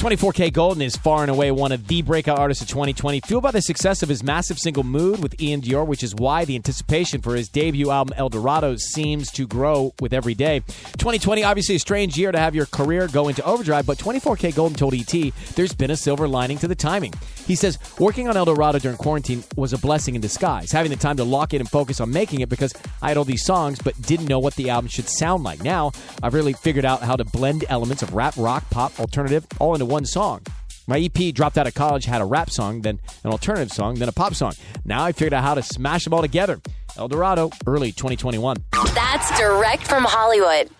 24KGoldn is far and away one of the breakout artists of 2020, fueled by the success of his massive single Mood with iann dior, which is why the anticipation for his debut album El Dorado seems to grow with every day. 2020, obviously a strange year to have your career go into overdrive, but 24KGoldn told ET there's been a silver lining to the timing. He says, working on El Dorado during quarantine was a blessing in disguise, having the time to lock in and focus on making it because I had all these songs but didn't know what the album should sound like. Now, I've really figured out how to blend elements of rap, rock, pop, alternative, all into one song. My EP dropped out of college had a rap song, then an alternative song, then a pop song. Now I figured out how to smash them all together. El Dorado, early 2021. That's direct from Hollywood.